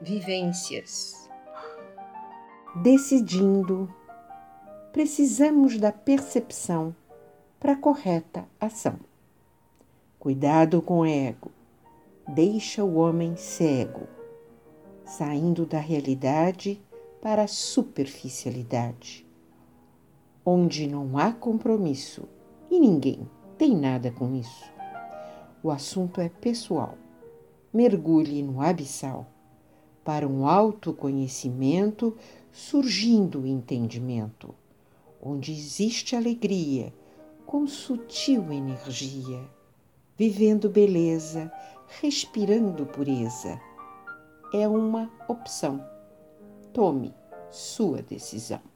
vivências. Decidindo, precisamos da percepção para correta ação. Cuidado com o ego, deixa o homem cego, saindo da realidade para a superficialidade, onde não há compromisso e ninguém tem nada com isso. O assunto é pessoal. Mergulhe no abissal para um autoconhecimento surgindo o entendimento, onde existe alegria com sutil energia, vivendo beleza, respirando pureza. É uma opção. Tome sua decisão.